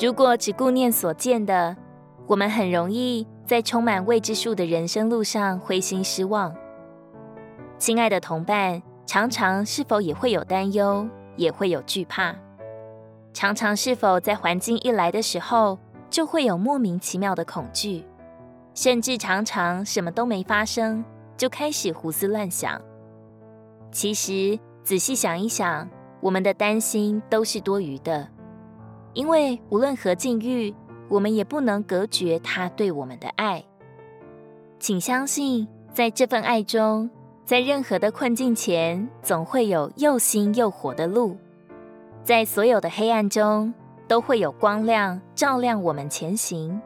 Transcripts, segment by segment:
如果只顾念所见的，我们很容易在充满未知数的人生路上灰心失望。亲爱的同伴，常常是否也会有担忧，也会有惧怕？常常是否在环境一来的时候，就会有莫名其妙的恐惧，甚至常常什么都没发生，就开始胡思乱想？其实仔细想一想，我们的担心都是多余的，因为无论何境遇，我们也不能隔绝他对我们的爱。请相信，在这份爱中。在任何的困境前，总会有又新又活的路；在所有的黑暗中，都会有光亮照亮我们前行。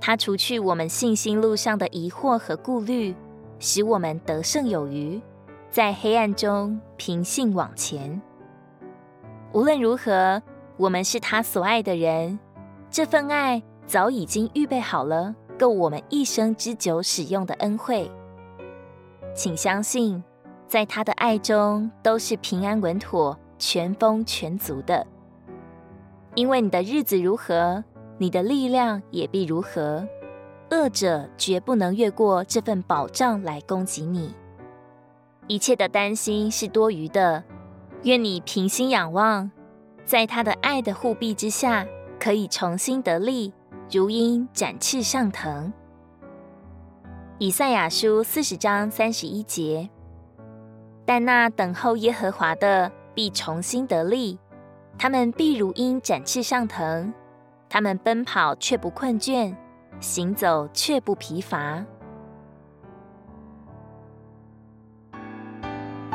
它除去我们信心路上的疑惑和顾虑，使我们得胜有余，在黑暗中平信往前。无论如何，我们是他所爱的人，这份爱早已经预备好了，够我们一生之久使用的恩惠。请相信，在他的爱中都是平安稳妥、全丰全足的。因为你的日子如何，你的力量也必如何。恶者绝不能越过这份保障来攻击你。一切的担心是多余的。愿你平心仰望，在他的爱的护庇之下，可以重新得力，如鹰展翅上腾。以赛亚书四十章三十一节，但那等候耶和华的必重新得力，他们必如鹰展翅上腾，他们奔跑却不困倦，行走却不疲乏。